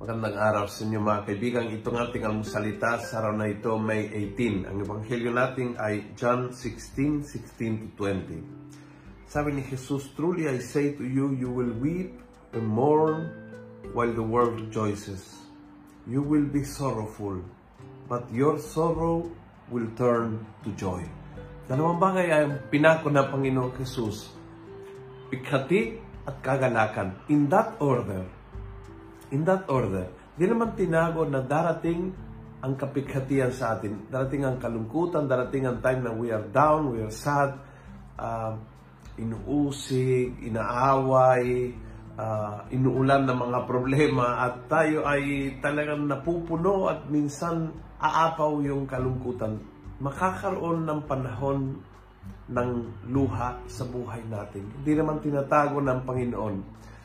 araw sa inyo mga kaibigan. Itong ating almusalita sa araw na ito, May 18. Ang ebanghelyo natin ay John 16, 16 to 20. Sabi ni Jesus, Truly I say to you, you will weep and mourn while the world rejoices. You will be sorrowful, but your sorrow will turn to joy. Dalawang bagay ay pinako ng Panginoong Jesus. Pikhati at kagalakan. In that order, in that order. Di naman tinago na darating ang kapighatian sa atin. Darating ang kalungkutan, darating ang time na we are down, we are sad, uh, inuusig, inaaway, uh, inuulan ng mga problema at tayo ay talagang napupuno at minsan aapaw yung kalungkutan. Makakaroon ng panahon ng luha sa buhay natin. Hindi naman tinatago ng Panginoon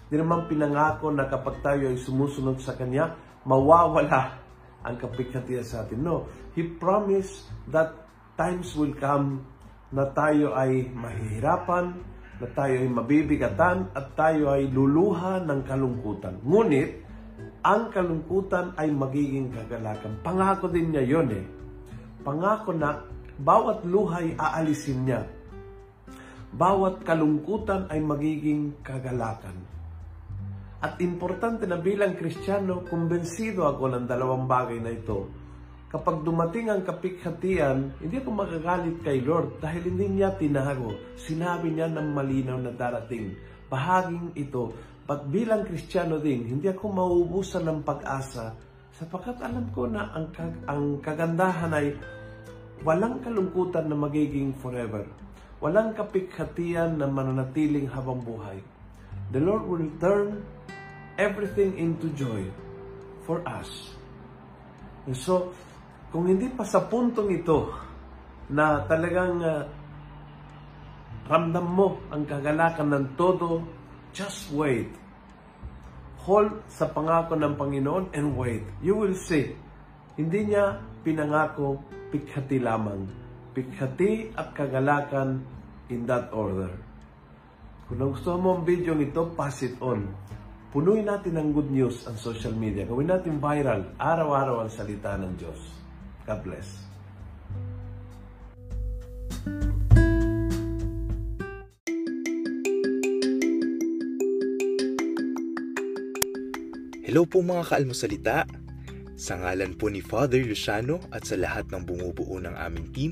Di naman pinangako na kapag tayo ay sumusunod sa Kanya, mawawala ang kapighatian sa atin. No, He promised that times will come na tayo ay mahihirapan, na tayo ay mabibigatan, at tayo ay luluha ng kalungkutan. Ngunit, ang kalungkutan ay magiging kagalakan. Pangako din niya yon eh. Pangako na bawat luha ay aalisin niya. Bawat kalungkutan ay magiging kagalakan. At importante na bilang Kristiyano, kumbensido ako ng dalawang bagay na ito. Kapag dumating ang kapighatian, hindi ako magagalit kay Lord dahil hindi niya tinago. Sinabi niya ng malinaw na darating. Bahaging ito. But bilang Kristiyano din, hindi ako mauubusan ng pag-asa sapagkat alam ko na ang, kag- ang kagandahan ay walang kalungkutan na magiging forever. Walang kapighatian na mananatiling habang buhay. The Lord will turn everything into joy for us. And so, kung hindi pa sa puntong ito na talagang uh, ramdam mo ang kagalakan ng todo, just wait. Hold sa pangako ng Panginoon and wait. You will see. Hindi niya pinangako pikhati lamang. Pikhati at kagalakan in that order. Kung gusto mo ang video ito, pass it on. Punuin natin ng good news ang social media. Gawin natin viral, araw-araw ang salita ng Diyos. God bless. Hello po mga kaalmosalita. Sa ngalan po ni Father Luciano at sa lahat ng bumubuo ng aming team,